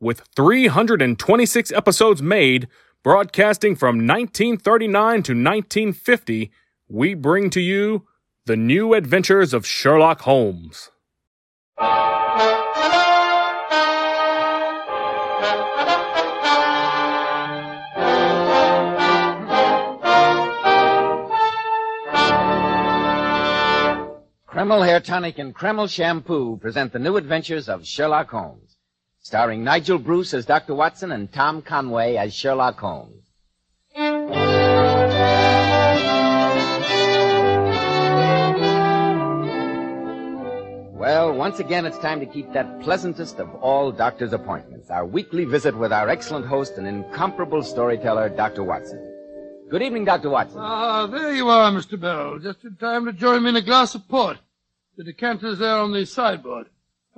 with 326 episodes made, broadcasting from 1939 to 1950, we bring to you The New Adventures of Sherlock Holmes. Kreml Hair Tonic and Kreml Shampoo present the new adventures of Sherlock Holmes, starring Nigel Bruce as Dr. Watson and Tom Conway as Sherlock Holmes. Well, once again, it's time to keep that pleasantest of all doctor's appointments, our weekly visit with our excellent host and incomparable storyteller, Dr. Watson. Good evening, Dr. Watson. Ah, there you are, Mr. Bell. Just in time to join me in a glass of port. The decanter's there on the sideboard.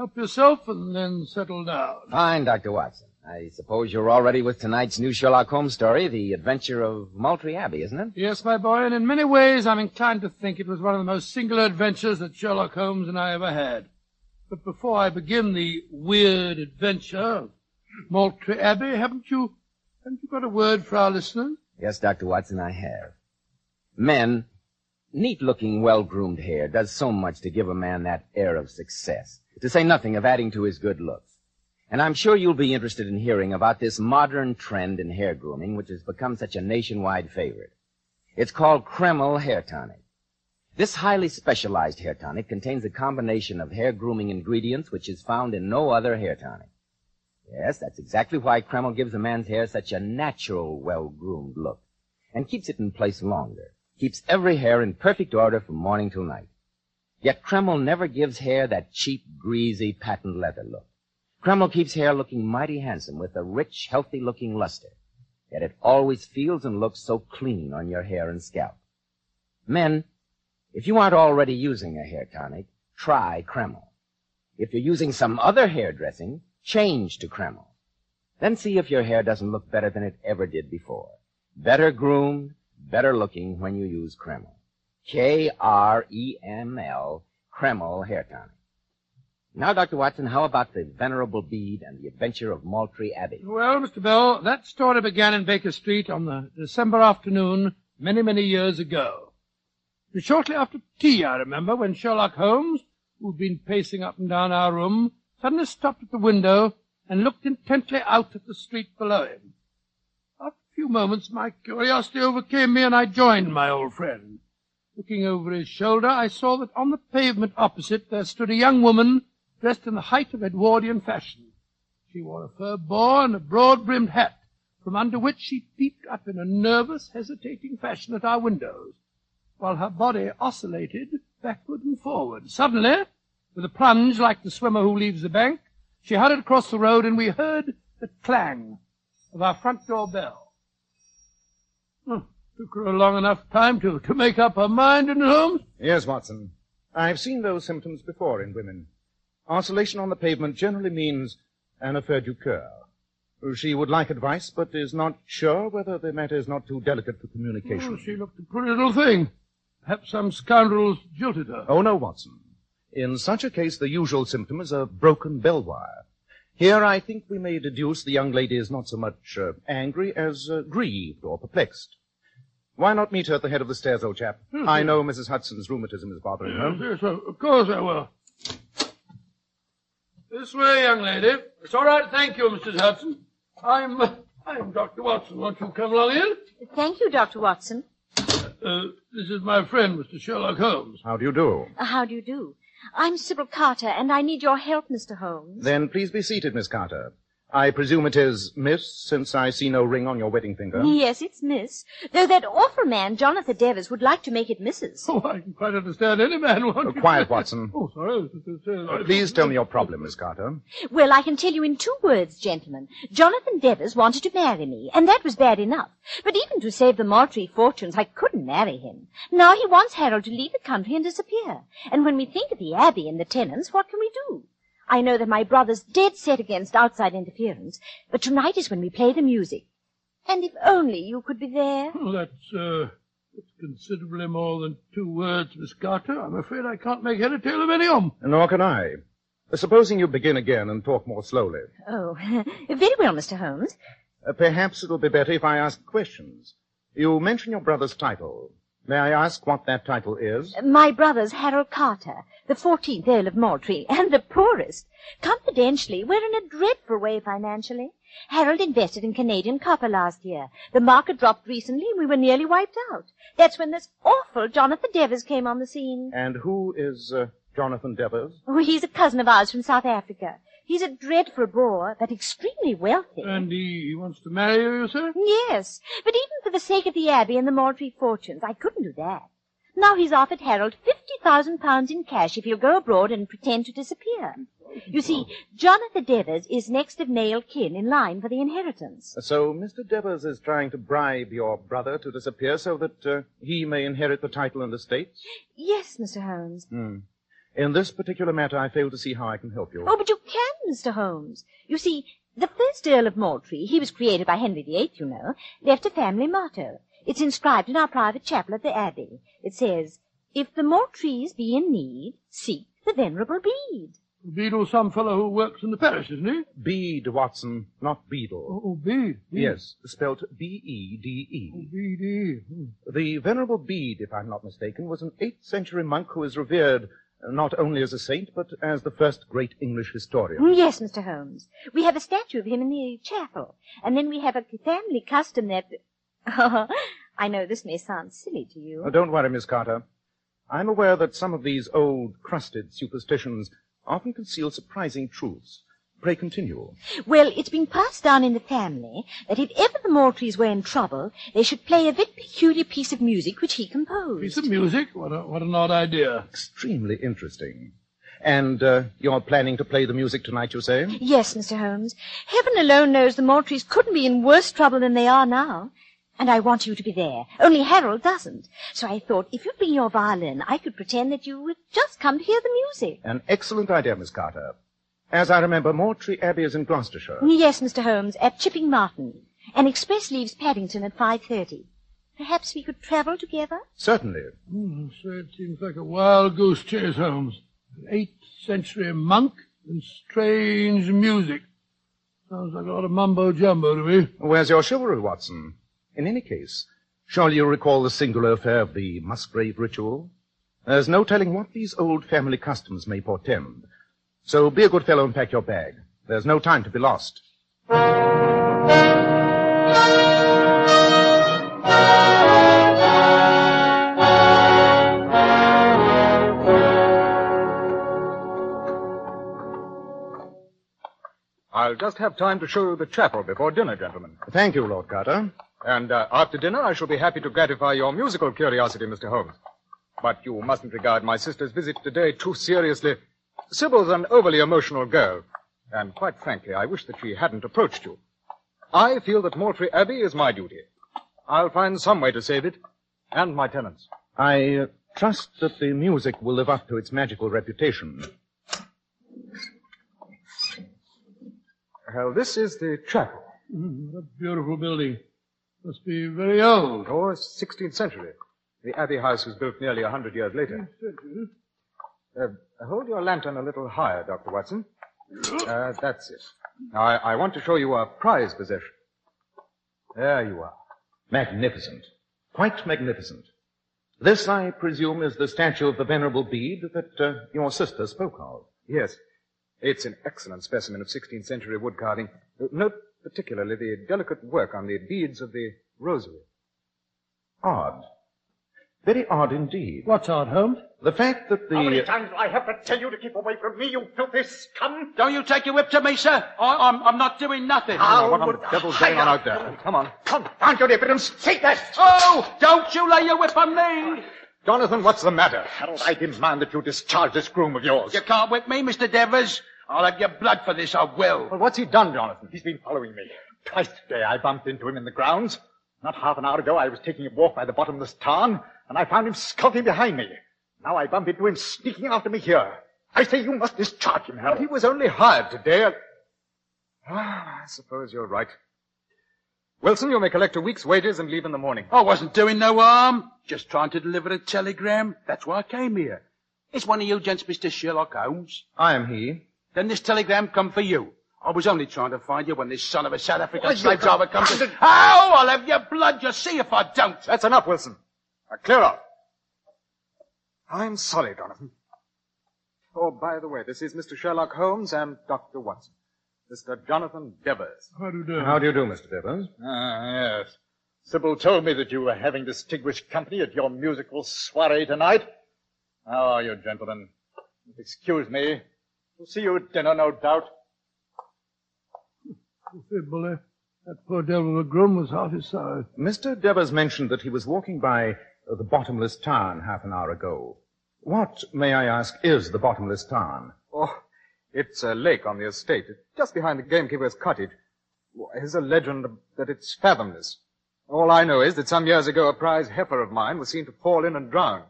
Help yourself and then settle down. Fine, Dr. Watson. I suppose you're all ready with tonight's new Sherlock Holmes story, The Adventure of Moultrie Abbey, isn't it? Yes, my boy, and in many ways I'm inclined to think it was one of the most singular adventures that Sherlock Holmes and I ever had. But before I begin the weird adventure of Moultrie Abbey, haven't you, haven't you got a word for our listeners? Yes, Dr. Watson, I have. Men, neat looking, well groomed hair does so much to give a man that air of success, to say nothing of adding to his good looks. And I'm sure you'll be interested in hearing about this modern trend in hair grooming, which has become such a nationwide favorite. It's called Kreml Hair Tonic. This highly specialized hair tonic contains a combination of hair grooming ingredients which is found in no other hair tonic. Yes, that's exactly why Kreml gives a man's hair such a natural, well-groomed look and keeps it in place longer, keeps every hair in perfect order from morning till night. Yet Kreml never gives hair that cheap, greasy, patent leather look. Kreml keeps hair looking mighty handsome with a rich, healthy-looking luster. Yet it always feels and looks so clean on your hair and scalp. Men, if you aren't already using a hair tonic, try Kreml. If you're using some other hair dressing, change to Kreml. Then see if your hair doesn't look better than it ever did before. Better groomed, better looking when you use Kreml. K-R-E-M-L, Kreml Hair Tonic. Now, Dr. Watson, how about the Venerable Bede and the Adventure of Moultrie Abbey? Well, Mr. Bell, that story began in Baker Street on the December afternoon many, many years ago. It was shortly after tea, I remember, when Sherlock Holmes, who'd been pacing up and down our room, suddenly stopped at the window and looked intently out at the street below him. Few moments, my curiosity overcame me, and I joined my old friend. Looking over his shoulder, I saw that on the pavement opposite there stood a young woman dressed in the height of Edwardian fashion. She wore a fur boa and a broad-brimmed hat, from under which she peeped up in a nervous, hesitating fashion at our windows, while her body oscillated backward and forward. Suddenly, with a plunge like the swimmer who leaves the bank, she hurried across the road, and we heard the clang of our front door bell. Oh, took her a long enough time to, to make up her mind, didn't Holmes? Yes, Watson. I've seen those symptoms before in women. Oscillation on the pavement generally means an affaire du coeur. She would like advice, but is not sure whether the matter is not too delicate for communication. Oh, she looked a pretty little thing. Perhaps some scoundrels jilted her. Oh, no, Watson. In such a case, the usual symptom is a broken bell wire. Here, I think we may deduce the young lady is not so much uh, angry as uh, grieved or perplexed. Why not meet her at the head of the stairs, old chap? Hmm, I know Mrs. Hudson's rheumatism is bothering her. Yes, yes, of course I will. This way, young lady. It's all right, thank you, Mrs. Hudson. I'm, uh, I'm Dr. Watson. Won't you come along in? Thank you, Dr. Watson. Uh, this is my friend, Mr. Sherlock Holmes. How do you do? Uh, how do you do? I'm Sybil Carter, and I need your help, Mr. Holmes. Then please be seated, Miss Carter. I presume it is Miss, since I see no ring on your wedding finger. Yes, it's Miss. Though that awful man, Jonathan Devers, would like to make it Mrs. Oh, I can quite understand any man Oh, wanting... quiet, Watson. Oh, sorry. Uh, Please tell me your problem, Miss Carter. Well, I can tell you in two words, gentlemen. Jonathan Devers wanted to marry me, and that was bad enough. But even to save the Moultrie fortunes, I couldn't marry him. Now he wants Harold to leave the country and disappear. And when we think of the Abbey and the tenants, what can we do? I know that my brother's dead set against outside interference, but tonight is when we play the music. And if only you could be there. Oh, that's, uh, that's considerably more than two words, Miss Carter. I'm afraid I can't make head or tail of any of 'em. Nor can I. Supposing you begin again and talk more slowly. Oh, very well, Mr. Holmes. Uh, perhaps it'll be better if I ask questions. You mention your brother's title. May I ask what that title is? My brother's Harold Carter, the 14th Earl of Moultrie, and the poorest. Confidentially, we're in a dreadful way financially. Harold invested in Canadian copper last year. The market dropped recently and we were nearly wiped out. That's when this awful Jonathan Devers came on the scene. And who is uh, Jonathan Devers? Oh, he's a cousin of ours from South Africa. He's a dreadful bore, but extremely wealthy. And he, he wants to marry you, sir? Yes, but even for the sake of the Abbey and the Moultrie fortunes, I couldn't do that. Now he's offered Harold fifty thousand pounds in cash if he'll go abroad and pretend to disappear. You see, Jonathan Devers is next of male kin in line for the inheritance. So Mr. Devers is trying to bribe your brother to disappear so that uh, he may inherit the title and estates? Yes, Mr. Holmes. Hmm. In this particular matter, I fail to see how I can help you. Oh, but you can, Mr. Holmes. You see, the first Earl of Moultrie, he was created by Henry VIII, you know, left a family motto. It's inscribed in our private chapel at the Abbey. It says, If the Moultries be in need, seek the venerable Bede. Beadle, some fellow who works in the parish, isn't he? Bede, Watson, not Beadle. Oh, oh Bede. Bede. Yes, spelt B-E-D-E. Oh, Bede. Hmm. The Venerable Bede, if I'm not mistaken, was an 8th century monk who is revered not only as a saint, but as the first great English historian. Yes, Mr. Holmes. We have a statue of him in the chapel. And then we have a family custom that... Oh, I know this may sound silly to you. Uh, don't worry, Miss Carter. I'm aware that some of these old, crusted superstitions often conceal surprising truths. Pray continue. Well, it's been passed down in the family that if ever the Moultries were in trouble, they should play a very peculiar piece of music which he composed. Piece of music? What, a, what an odd idea. Extremely interesting. And uh, you're planning to play the music tonight, you say? Yes, Mr. Holmes. Heaven alone knows the Moultries couldn't be in worse trouble than they are now. And I want you to be there. Only Harold doesn't. So I thought if you'd bring your violin, I could pretend that you would just come to hear the music. An excellent idea, Miss Carter. As I remember, Moultrie Abbey is in Gloucestershire. Yes, Mr. Holmes, at Chipping Martin. An express leaves Paddington at 5.30. Perhaps we could travel together? Certainly. Hmm, so it seems like a wild goose chase, Holmes. An eighth century monk and strange music. Sounds like a lot of mumbo jumbo to me. Where's your chivalry, Watson? In any case, shall you recall the singular affair of the Musgrave ritual? There's no telling what these old family customs may portend. So be a good fellow and pack your bag. There's no time to be lost. I'll just have time to show you the chapel before dinner, gentlemen. Thank you, Lord Carter. And uh, after dinner, I shall be happy to gratify your musical curiosity, Mr. Holmes. But you mustn't regard my sister's visit today too seriously. Sybil's an overly emotional girl. And quite frankly, I wish that she hadn't approached you. I feel that Moultrie Abbey is my duty. I'll find some way to save it. And my tenants. I uh, trust that the music will live up to its magical reputation. Well, this is the chapel. Hmm, what a beautiful building. Must be very old. Oh, 16th century. The Abbey House was built nearly a hundred years later. Uh, hold your lantern a little higher, Dr. Watson. Uh, that's it. Now, I, I want to show you a prize possession. There you are. Magnificent. Quite magnificent. This, I presume, is the statue of the Venerable Bede that uh, your sister spoke of. Yes. It's an excellent specimen of 16th century wood carving. Note particularly the delicate work on the beads of the rosary. Odd. Very odd indeed. What's odd, Holmes? The fact that the... How many times do I have to tell you to keep away from me, you filthy scum? Don't you take your whip to me, sir. I, I'm, I'm not doing nothing. How What would the devil's going on out there? Come on. Confound your impudence! Take that! Oh, don't you lay your whip on me. Jonathan, what's the matter? Harold, I demand that you discharge this groom of yours. You can't whip me, Mr. Devers. I'll have your blood for this, I will. Well, what's he done, Jonathan? He's been following me. Twice today I bumped into him in the grounds. Not half an hour ago I was taking a walk by the bottom of bottomless tarn, and I found him skulking behind me. Now I bump into him sneaking after me here. I say you must discharge him, Harold. But he was only hired today. Ah, I suppose you're right. Wilson, you may collect a week's wages and leave in the morning. I wasn't doing no harm. Just trying to deliver a telegram. That's why I came here. It's one of you gents, Mr. Sherlock Holmes. I am he. Then this telegram come for you. I was only trying to find you when this son of a South African Why, slave driver comes in. confounded- Oh, I'll have your blood. You see if I don't. That's enough, Wilson. Now clear out. I'm sorry, Jonathan. Oh, by the way, this is Mr. Sherlock Holmes and Dr. Watson. Mr. Jonathan Devers. How do you do? How do you do, Mr. Devers? Ah, yes. Sybil told me that you were having distinguished company at your musical soiree tonight. How are you, gentlemen? Excuse me. We'll see you at dinner, no doubt. Hey, Bully. That poor devil of a groom was half his size. Mr. Devers mentioned that he was walking by uh, the bottomless tarn half an hour ago. What, may I ask, is the bottomless tarn? Oh, it's a lake on the estate, just behind the gamekeeper's cottage. There's a legend that it's fathomless. All I know is that some years ago a prize heifer of mine was seen to fall in and drown.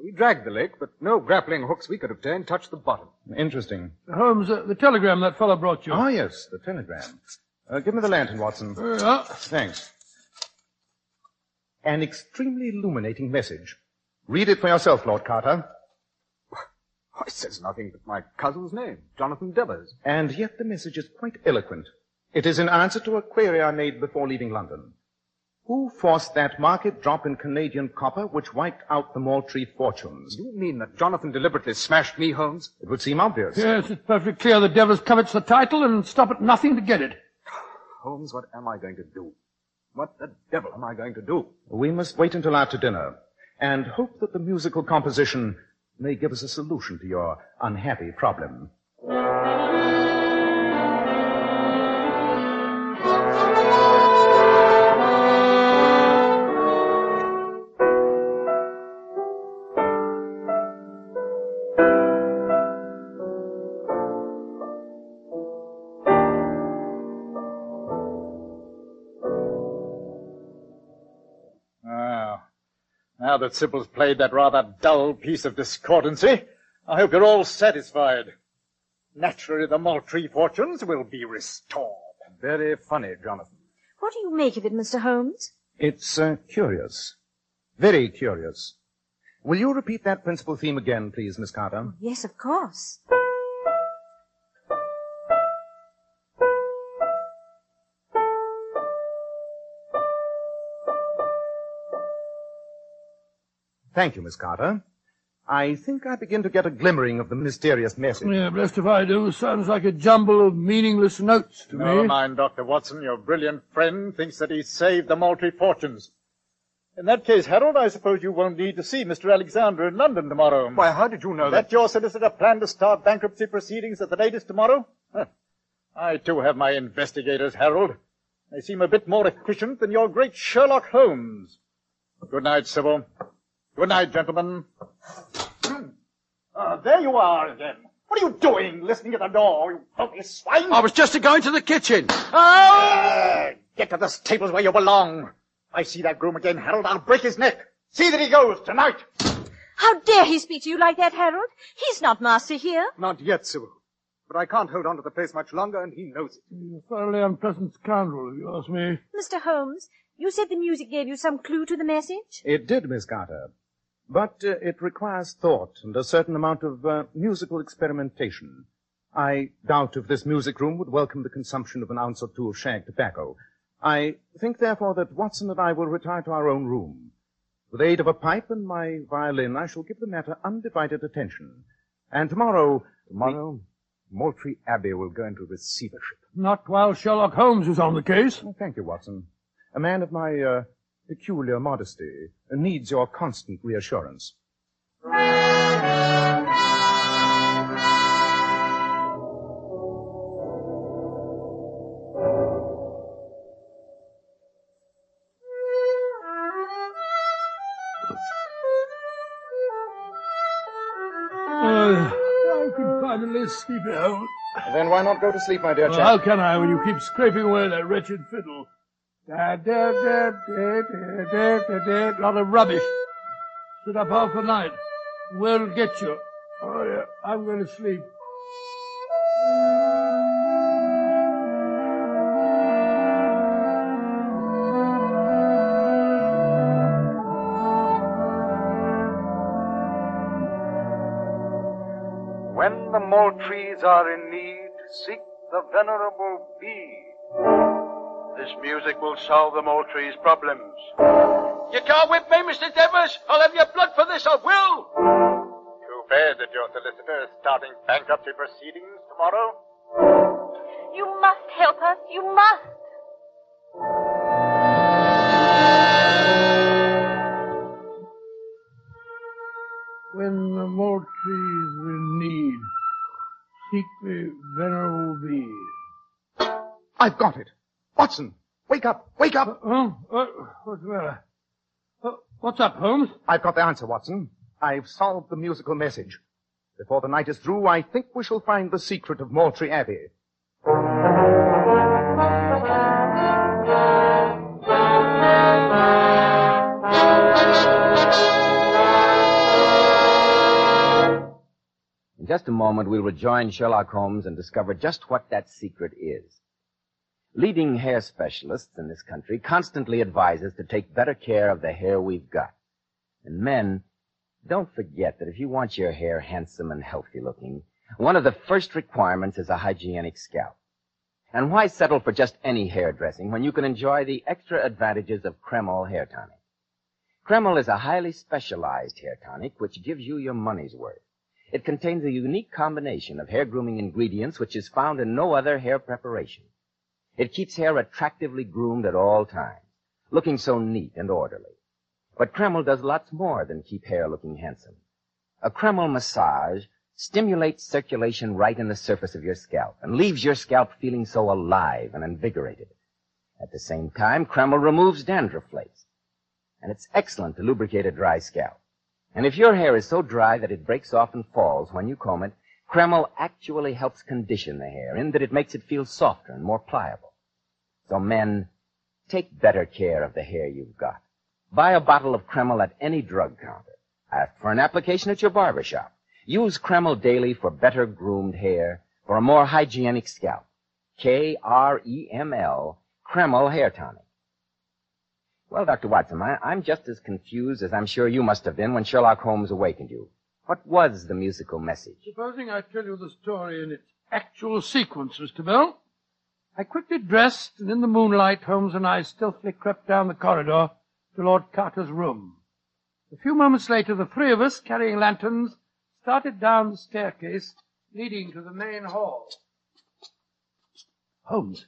We dragged the lake, but no grappling hooks we could obtain touched the bottom. Interesting. Holmes, uh, the telegram that fellow brought you. Ah, yes, the telegram. Uh, give me the lantern, Watson. There you are. Thanks. An extremely illuminating message. Read it for yourself, Lord Carter. Oh, it says nothing but my cousin's name, Jonathan Devers. And yet the message is quite eloquent. It is in answer to a query I made before leaving London. Who forced that market drop in Canadian copper which wiped out the Moultrie fortunes? You mean that Jonathan deliberately smashed me, Holmes? It would seem obvious. Yes, it's perfectly clear the Devils covets the title and stop at nothing to get it. Holmes, what am I going to do? What the devil am I going to do? We must wait until after dinner and hope that the musical composition may give us a solution to your unhappy problem. Now that Sybil's played that rather dull piece of discordancy, I hope you're all satisfied. Naturally, the Moultrie fortunes will be restored. Very funny, Jonathan. What do you make of it, Mr. Holmes? It's uh, curious. Very curious. Will you repeat that principal theme again, please, Miss Carter? Yes, of course. Thank you, Miss Carter. I think I begin to get a glimmering of the mysterious message. Yeah, blessed if I do. Sounds like a jumble of meaningless notes to Never me. Never mind, Dr. Watson. Your brilliant friend thinks that he saved the Moultrie fortunes. In that case, Harold, I suppose you won't need to see Mr. Alexander in London tomorrow. Why, how did you know that? That your solicitor planned to start bankruptcy proceedings at the latest tomorrow? Huh. I too have my investigators, Harold. They seem a bit more efficient than your great Sherlock Holmes. Good night, Sybil. Good night, gentlemen. Ah, there you are again. What are you doing, listening at the door, you filthy swine? I was just going to the kitchen. Ah, get to the tables where you belong. I see that groom again, Harold. I'll break his neck. See that he goes tonight. How dare he speak to you like that, Harold? He's not master here. Not yet, Sybil. But I can't hold on to the place much longer, and he knows it. You're a thoroughly unpleasant scoundrel, if you ask me. Mr. Holmes, you said the music gave you some clue to the message? It did, Miss Carter. But uh, it requires thought and a certain amount of uh, musical experimentation. I doubt if this music room would welcome the consumption of an ounce or two of shag tobacco. I think, therefore, that Watson and I will retire to our own room. With the aid of a pipe and my violin, I shall give the matter undivided attention. And tomorrow, Tomorrow, Moultrie Abbey will go into receivership. Not while Sherlock Holmes is on the case. Oh, thank you, Watson. A man of my uh, peculiar modesty, needs your constant reassurance. Oh, I can finally sleep at home. Then why not go to sleep, my dear chap? how can I when you keep scraping away that wretched fiddle? Da. Lot of rubbish. Sit up half the night. Won't get you. Oh, yeah, I'm going to sleep. When the Moultries are in need, seek the venerable bee. This music will solve the Moultrie problems. You can't whip me, Mr. Devers. I'll have your blood for this, I will. Too bad that your solicitor is starting bankruptcy proceedings tomorrow. You must help us. You must. When the Moultries are in need, seek the venerable bee. I've got it. Watson, wake up, wake up. Oh, uh, what's the matter? Uh, what's up, Holmes? I've got the answer, Watson. I've solved the musical message. Before the night is through, I think we shall find the secret of Moultrie Abbey. In just a moment, we'll rejoin Sherlock Holmes and discover just what that secret is. Leading hair specialists in this country constantly advise us to take better care of the hair we've got. And men, don't forget that if you want your hair handsome and healthy looking, one of the first requirements is a hygienic scalp. And why settle for just any hair dressing when you can enjoy the extra advantages of Kreml hair tonic? Kreml is a highly specialized hair tonic which gives you your money's worth. It contains a unique combination of hair grooming ingredients which is found in no other hair preparation. It keeps hair attractively groomed at all times, looking so neat and orderly. But Kreml does lots more than keep hair looking handsome. A Kreml massage stimulates circulation right in the surface of your scalp and leaves your scalp feeling so alive and invigorated. At the same time, Kreml removes dandruff flakes. And it's excellent to lubricate a dry scalp. And if your hair is so dry that it breaks off and falls when you comb it, Kreml actually helps condition the hair in that it makes it feel softer and more pliable. So men, take better care of the hair you've got. Buy a bottle of Kreml at any drug counter. Ask for an application at your barber shop. Use Kreml daily for better groomed hair, for a more hygienic scalp. K-R-E-M-L, Kreml Hair Tonic. Well, Dr. Watson, I, I'm just as confused as I'm sure you must have been when Sherlock Holmes awakened you. What was the musical message? Supposing I tell you the story in its actual sequence, Mr. Bell. I quickly dressed, and in the moonlight, Holmes and I stealthily crept down the corridor to Lord Carter's room. A few moments later, the three of us, carrying lanterns, started down the staircase leading to the main hall. Holmes,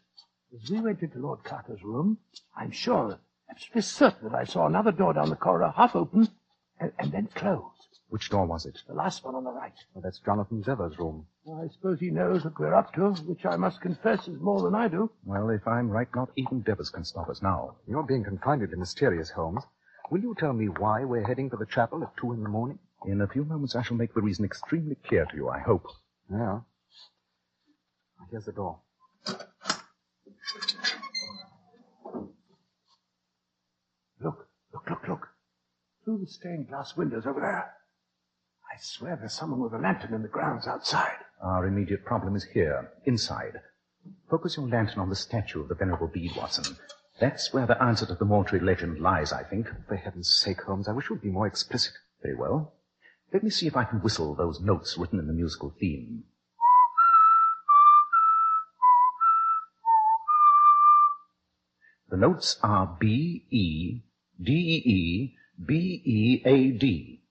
as we went into Lord Carter's room, I'm sure, absolutely certain that I saw another door down the corridor half open and, and then closed. Which door was it? The last one on the right. Well, that's Jonathan Devers' room. I suppose he knows what we're up to, which I must confess is more than I do. Well, if I'm right, not even Devers can stop us now. You're being confoundedly mysterious, Holmes. Will you tell me why we're heading for the chapel at two in the morning? In a few moments, I shall make the reason extremely clear to you, I hope. Yeah. Here's the door. Look, look, look, look. Through the stained glass windows over there. I swear there's someone with a lantern in the grounds outside. Our immediate problem is here, inside. Focus your lantern on the statue of the Venerable Bede, Watson. That's where the answer to the Moultrie legend lies, I think. For heaven's sake, Holmes, I wish you'd be more explicit. Very well. Let me see if I can whistle those notes written in the musical theme. The notes are B, E, D, E, E, B, E, A, D.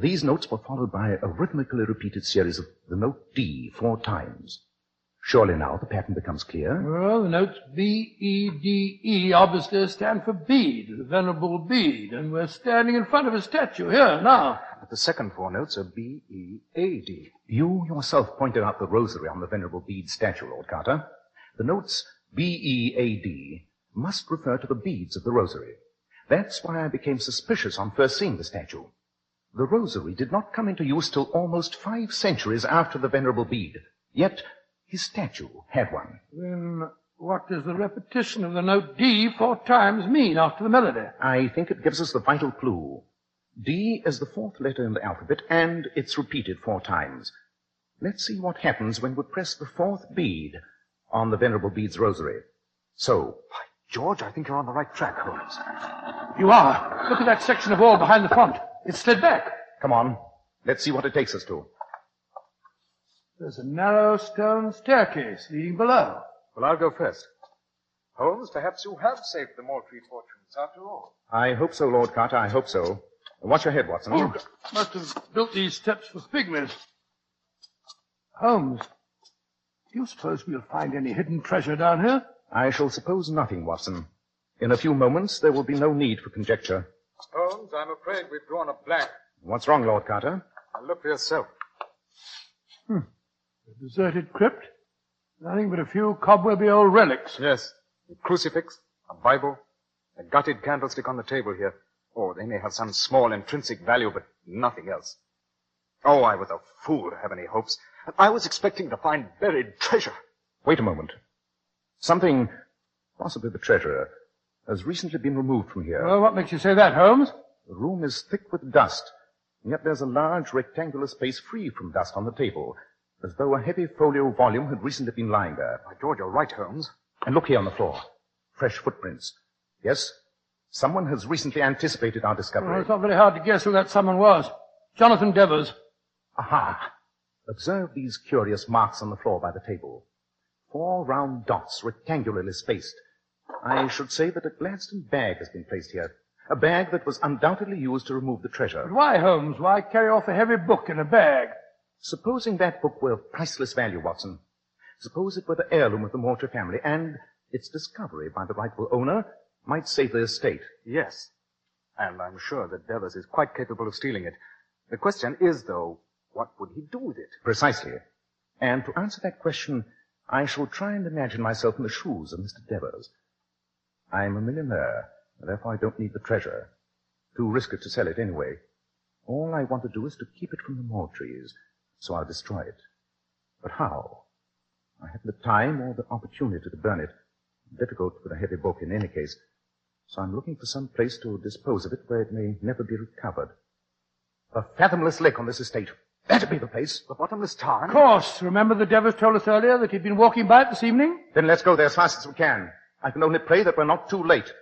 These notes were followed by a rhythmically repeated series of the note D four times. Surely now the pattern becomes clear. Well, the notes B, E, D, E obviously stand for Bede, the Venerable Bede, and we're standing in front of a statue here now. But the second four notes are B, E, A, D. You yourself pointed out the rosary on the Venerable Bede statue, Lord Carter. The notes B, E, A, D must refer to the beads of the rosary. That's why I became suspicious on first seeing the statue. The rosary did not come into use till almost five centuries after the Venerable Bede. Yet his statue had one. Then what does the repetition of the note D four times mean after the melody? I think it gives us the vital clue. D is the fourth letter in the alphabet, and it's repeated four times. Let's see what happens when we press the fourth bead on the Venerable Bede's rosary. So, by George, I think you're on the right track, Holmes. You are. Look at that section of wall behind the font. It's slid back. come on. Let's see what it takes us to. There's a narrow stone staircase leading below. Well, I'll go first. Holmes, perhaps you have saved the Moultrie fortunes after all. I hope so, Lord Carter. I hope so. Watch your head, Watson. Oh, must have built these steps for pygmies. Holmes, do you suppose we'll find any hidden treasure down here? I shall suppose nothing, Watson. In a few moments, there will be no need for conjecture. Holmes, I'm afraid we've drawn a blank. What's wrong, Lord Carter? Now look for yourself. Hmm. A deserted crypt. Nothing but a few cobwebby old relics. Yes. A crucifix, a Bible, a gutted candlestick on the table here. Oh, they may have some small intrinsic value, but nothing else. Oh, I was a fool to have any hopes. I was expecting to find buried treasure. Wait a moment. Something, possibly the treasure, has recently been removed from here. Well, what makes you say that, Holmes? The room is thick with dust, and yet there's a large rectangular space free from dust on the table, as though a heavy folio volume had recently been lying there. By George, you're right, Holmes. And look here on the floor. Fresh footprints. Yes, someone has recently anticipated our Well, discovery. it's not very hard to guess who that someone was. Jonathan Devers. Aha! Observe these curious marks on the floor by the table. Four round dots, rectangularly spaced. I should say that a Gladstone bag has been placed here. A bag that was undoubtedly used to remove the treasure. But why, Holmes? Why carry off a heavy book in a bag? Supposing that book were of priceless value, Watson. Suppose it were the heirloom of the Mortar family, and its discovery by the rightful owner might save the estate. Yes. And I'm sure that Devers is quite capable of stealing it. The question is, though, what would he do with it? Precisely. And to answer that question, I shall try and imagine myself in the shoes of Mr. Devers. I'm a millionaire, and therefore I don't need the treasure. Too risky to sell it anyway. All I want to do is to keep it from the Moultries, so I'll destroy it. But how? I haven't the time or the opportunity to burn it. Difficult with a heavy book in any case. So I'm looking for some place to dispose of it where it may never be recovered. The fathomless lake on this estate. That'd be the place. The bottomless tarn? Of course. Remember the Devers told us earlier that he'd been walking by it this evening? Then let's go there as fast as we can. I can only pray that we're not too late.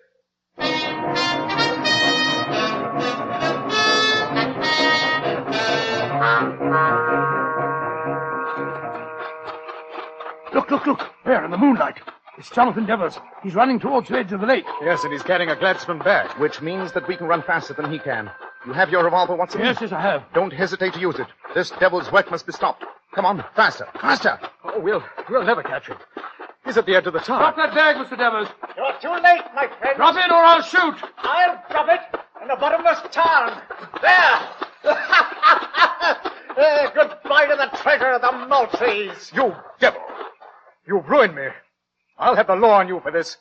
Look, look, look. There in the moonlight. It's Jonathan Devers. He's running towards the edge of the lake. Yes, and he's carrying a Gladstone bag. Which means that we can run faster than he can. You have your revolver, Watson? Yes, yes, I have. Don't hesitate to use it. This devil's work must be stopped. Come on, faster, faster. Oh, we'll, we'll never catch him. He's at the edge of the tarn. Drop that bag, Mr. Devers. You're too late, my friend. Drop it or I'll shoot. I'll drop it in the bottomless tarn. There! Eh, goodbye to the treasure of the Moultries. You devil! You've ruined me. I'll have the law on you for this.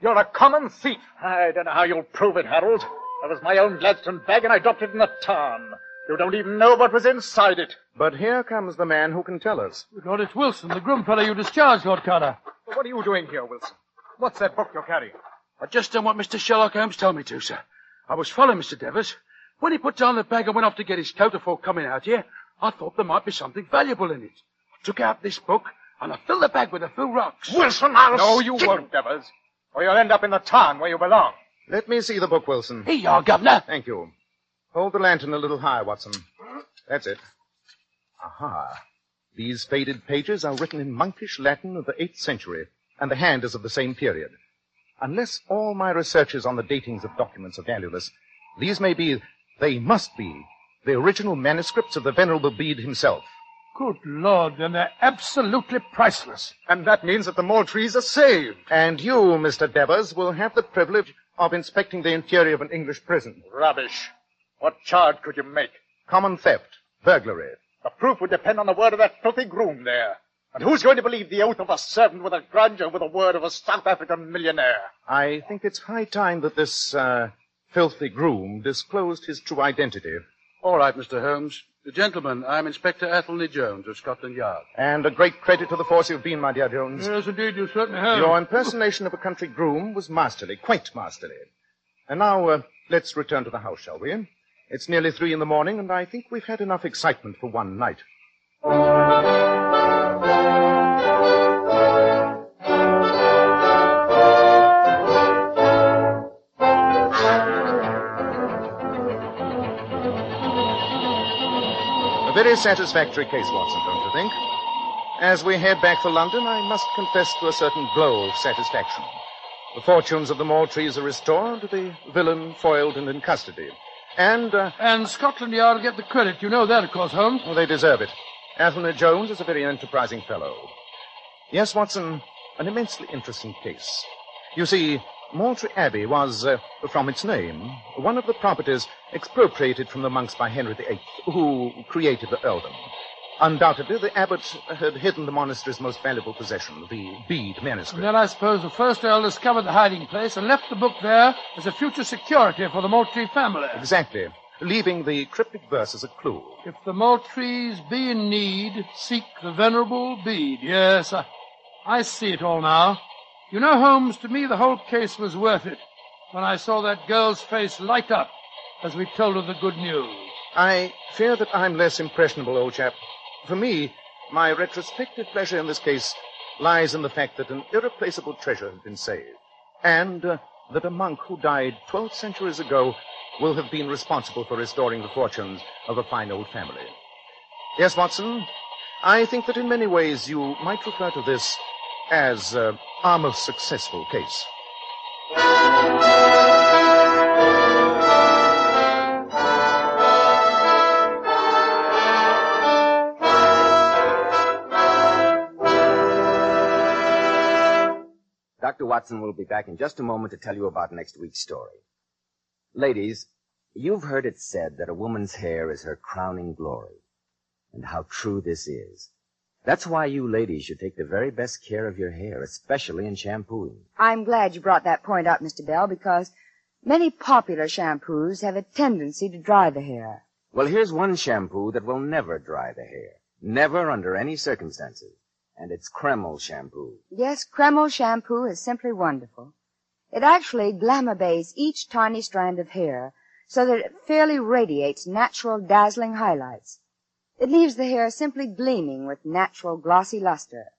You're a common thief. I don't know how you'll prove it, Harold. It was my own Gladstone bag and I dropped it in the tarn. You don't even know what was inside it. But here comes the man who can tell us. Good Lord, it's Wilson, the groom fellow you discharged, Lord Carter. Well, what are you doing here, Wilson? What's that book you're carrying? I just done what Mr. Sherlock Holmes told me to, sir. I was following Mr. Devers. When he put down the bag and went off to get his coat before coming out here, I thought there might be something valuable in it. I took out this book and I filled the bag with a few rocks. Wilson, I'll No, you stick- won't, Devers. Or you'll end up in the town where you belong. Let me see the book, Wilson. Here you are, Governor. Thank you. Hold the lantern a little higher, Watson. That's it. Aha. These faded pages are written in monkish Latin of the 8th century, and the hand is of the same period. Unless all my researches on the datings of documents are valueless, these may be, they must be, the original manuscripts of the Venerable Bede himself. Good Lord, then they're absolutely priceless. And that means that the Moultries are saved. And you, Mr. Devers, will have the privilege of inspecting the interior of an English prison. Rubbish. What charge could you make? Common theft, burglary. The proof would depend on the word of that filthy groom there. And who's going to believe the oath of a servant with a grudge over the word of a South African millionaire? I think it's high time that this, uh, filthy groom disclosed his true identity. All right, Mr. Holmes. Gentlemen, I'm Inspector Athelney Jones of Scotland Yard. And a great credit to the force you've been, my dear Jones. Yes, indeed, you certainly have. Your impersonation of a country groom was masterly, quite masterly. And now, uh, let's return to the house, shall we? It's nearly three in the morning, and I think we've had enough excitement for one night. A very satisfactory case, Watson, don't you think? As we head back for London, I must confess to a certain glow of satisfaction. The fortunes of the Moultries are restored, the villain foiled and in custody. And, uh, And Scotland Yard get the credit. You know that, of course, Holmes. well, they deserve it. Athelney Jones is a very enterprising fellow. Yes, Watson, an immensely interesting case. You see, Moultrie Abbey was, uh, from its name, one of the properties expropriated from the monks by Henry VIII, who created the earldom. Undoubtedly, the abbot had hidden the monastery's most valuable possession, the Bede And manuscript. then I suppose the first Earl discovered the hiding place and left the book there as a future security for the Moultrie family. Exactly, leaving the cryptic verse as a clue. If the Moultries be in need, seek the venerable Bede. Yes, I, I see it all now. You know, Holmes, to me the whole case was worth it when I saw that girl's face light up as we told her the good news. I fear that I'm less impressionable, old chap. For me, my retrospective pleasure in this case lies in the fact that an irreplaceable treasure has been saved, and uh, that a monk who died 12 centuries ago will have been responsible for restoring the fortunes of a fine old family. Yes, Watson, I think that in many ways you might refer to this as uh, our most successful case. Dr. Watson will be back in just a moment to tell you about next week's story. Ladies, you've heard it said that a woman's hair is her crowning glory. And how true this is. That's why you ladies should take the very best care of your hair, especially in shampooing. I'm glad you brought that point up, Mr. Bell, because many popular shampoos have a tendency to dry the hair. Well, here's one shampoo that will never dry the hair. Never under any circumstances. And it's Kreml shampoo. Yes, Kreml shampoo is simply wonderful. It actually glamour bathes each tiny strand of hair so that it fairly radiates natural dazzling highlights. It leaves the hair simply gleaming with natural glossy luster.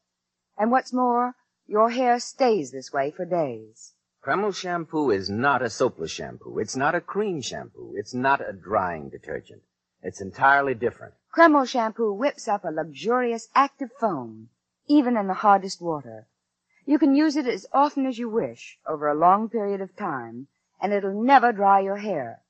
And what's more, your hair stays this way for days. Kreml shampoo is not a soapless shampoo. It's not a cream shampoo. It's not a drying detergent. It's entirely different. Kreml shampoo whips up a luxurious active foam, even in the hardest water. You can use it as often as you wish over a long period of time, and it'll never dry your hair.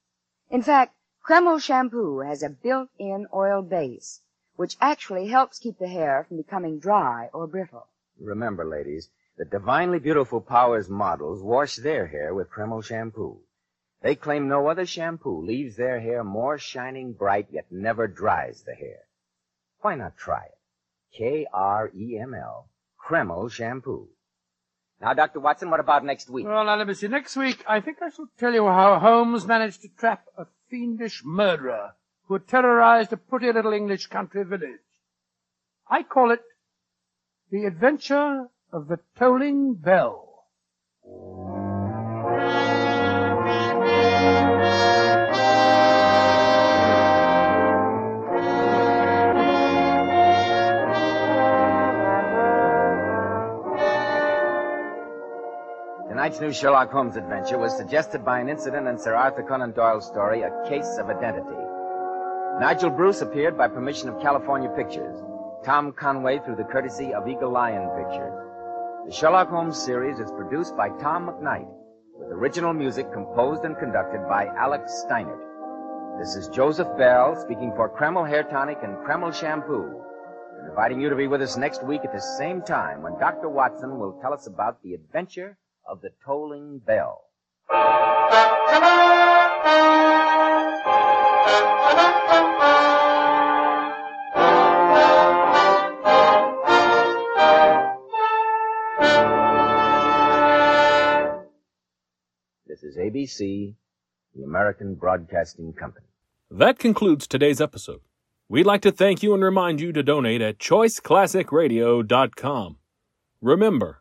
In fact, Kreml shampoo has a built-in oil base, which actually helps keep the hair from becoming dry or brittle. Remember, ladies, the divinely beautiful Powers models wash their hair with Kreml shampoo. They claim no other shampoo leaves their hair more shining bright yet never dries the hair. Why not try it? K-R-E-M-L. Kreml shampoo. Now, Dr. Watson, what about next week? Well, now let me see. Next week, I think I shall tell you how Holmes managed to trap a fiendish murderer who had terrorized a pretty little English country village. I call it The Adventure of the Tolling Bell. Tonight's new Sherlock Holmes adventure was suggested by an incident in Sir Arthur Conan Doyle's story, A Case of Identity. Nigel Bruce appeared by permission of California Pictures. Tom Conway through the courtesy of Eagle Lion Pictures. The Sherlock Holmes series is produced by Tom McKnight, with original music composed and conducted by Alex Steinert. This is Joseph Bell speaking for Kreml Hair Tonic and Kreml Shampoo, inviting you to be with us next week at the same time when Dr. Watson will tell us about the adventure of the tolling bell. This is ABC, the American Broadcasting Company. That concludes today's episode. We'd like to thank you and remind you to donate at choiceclassicradio.com. Remember,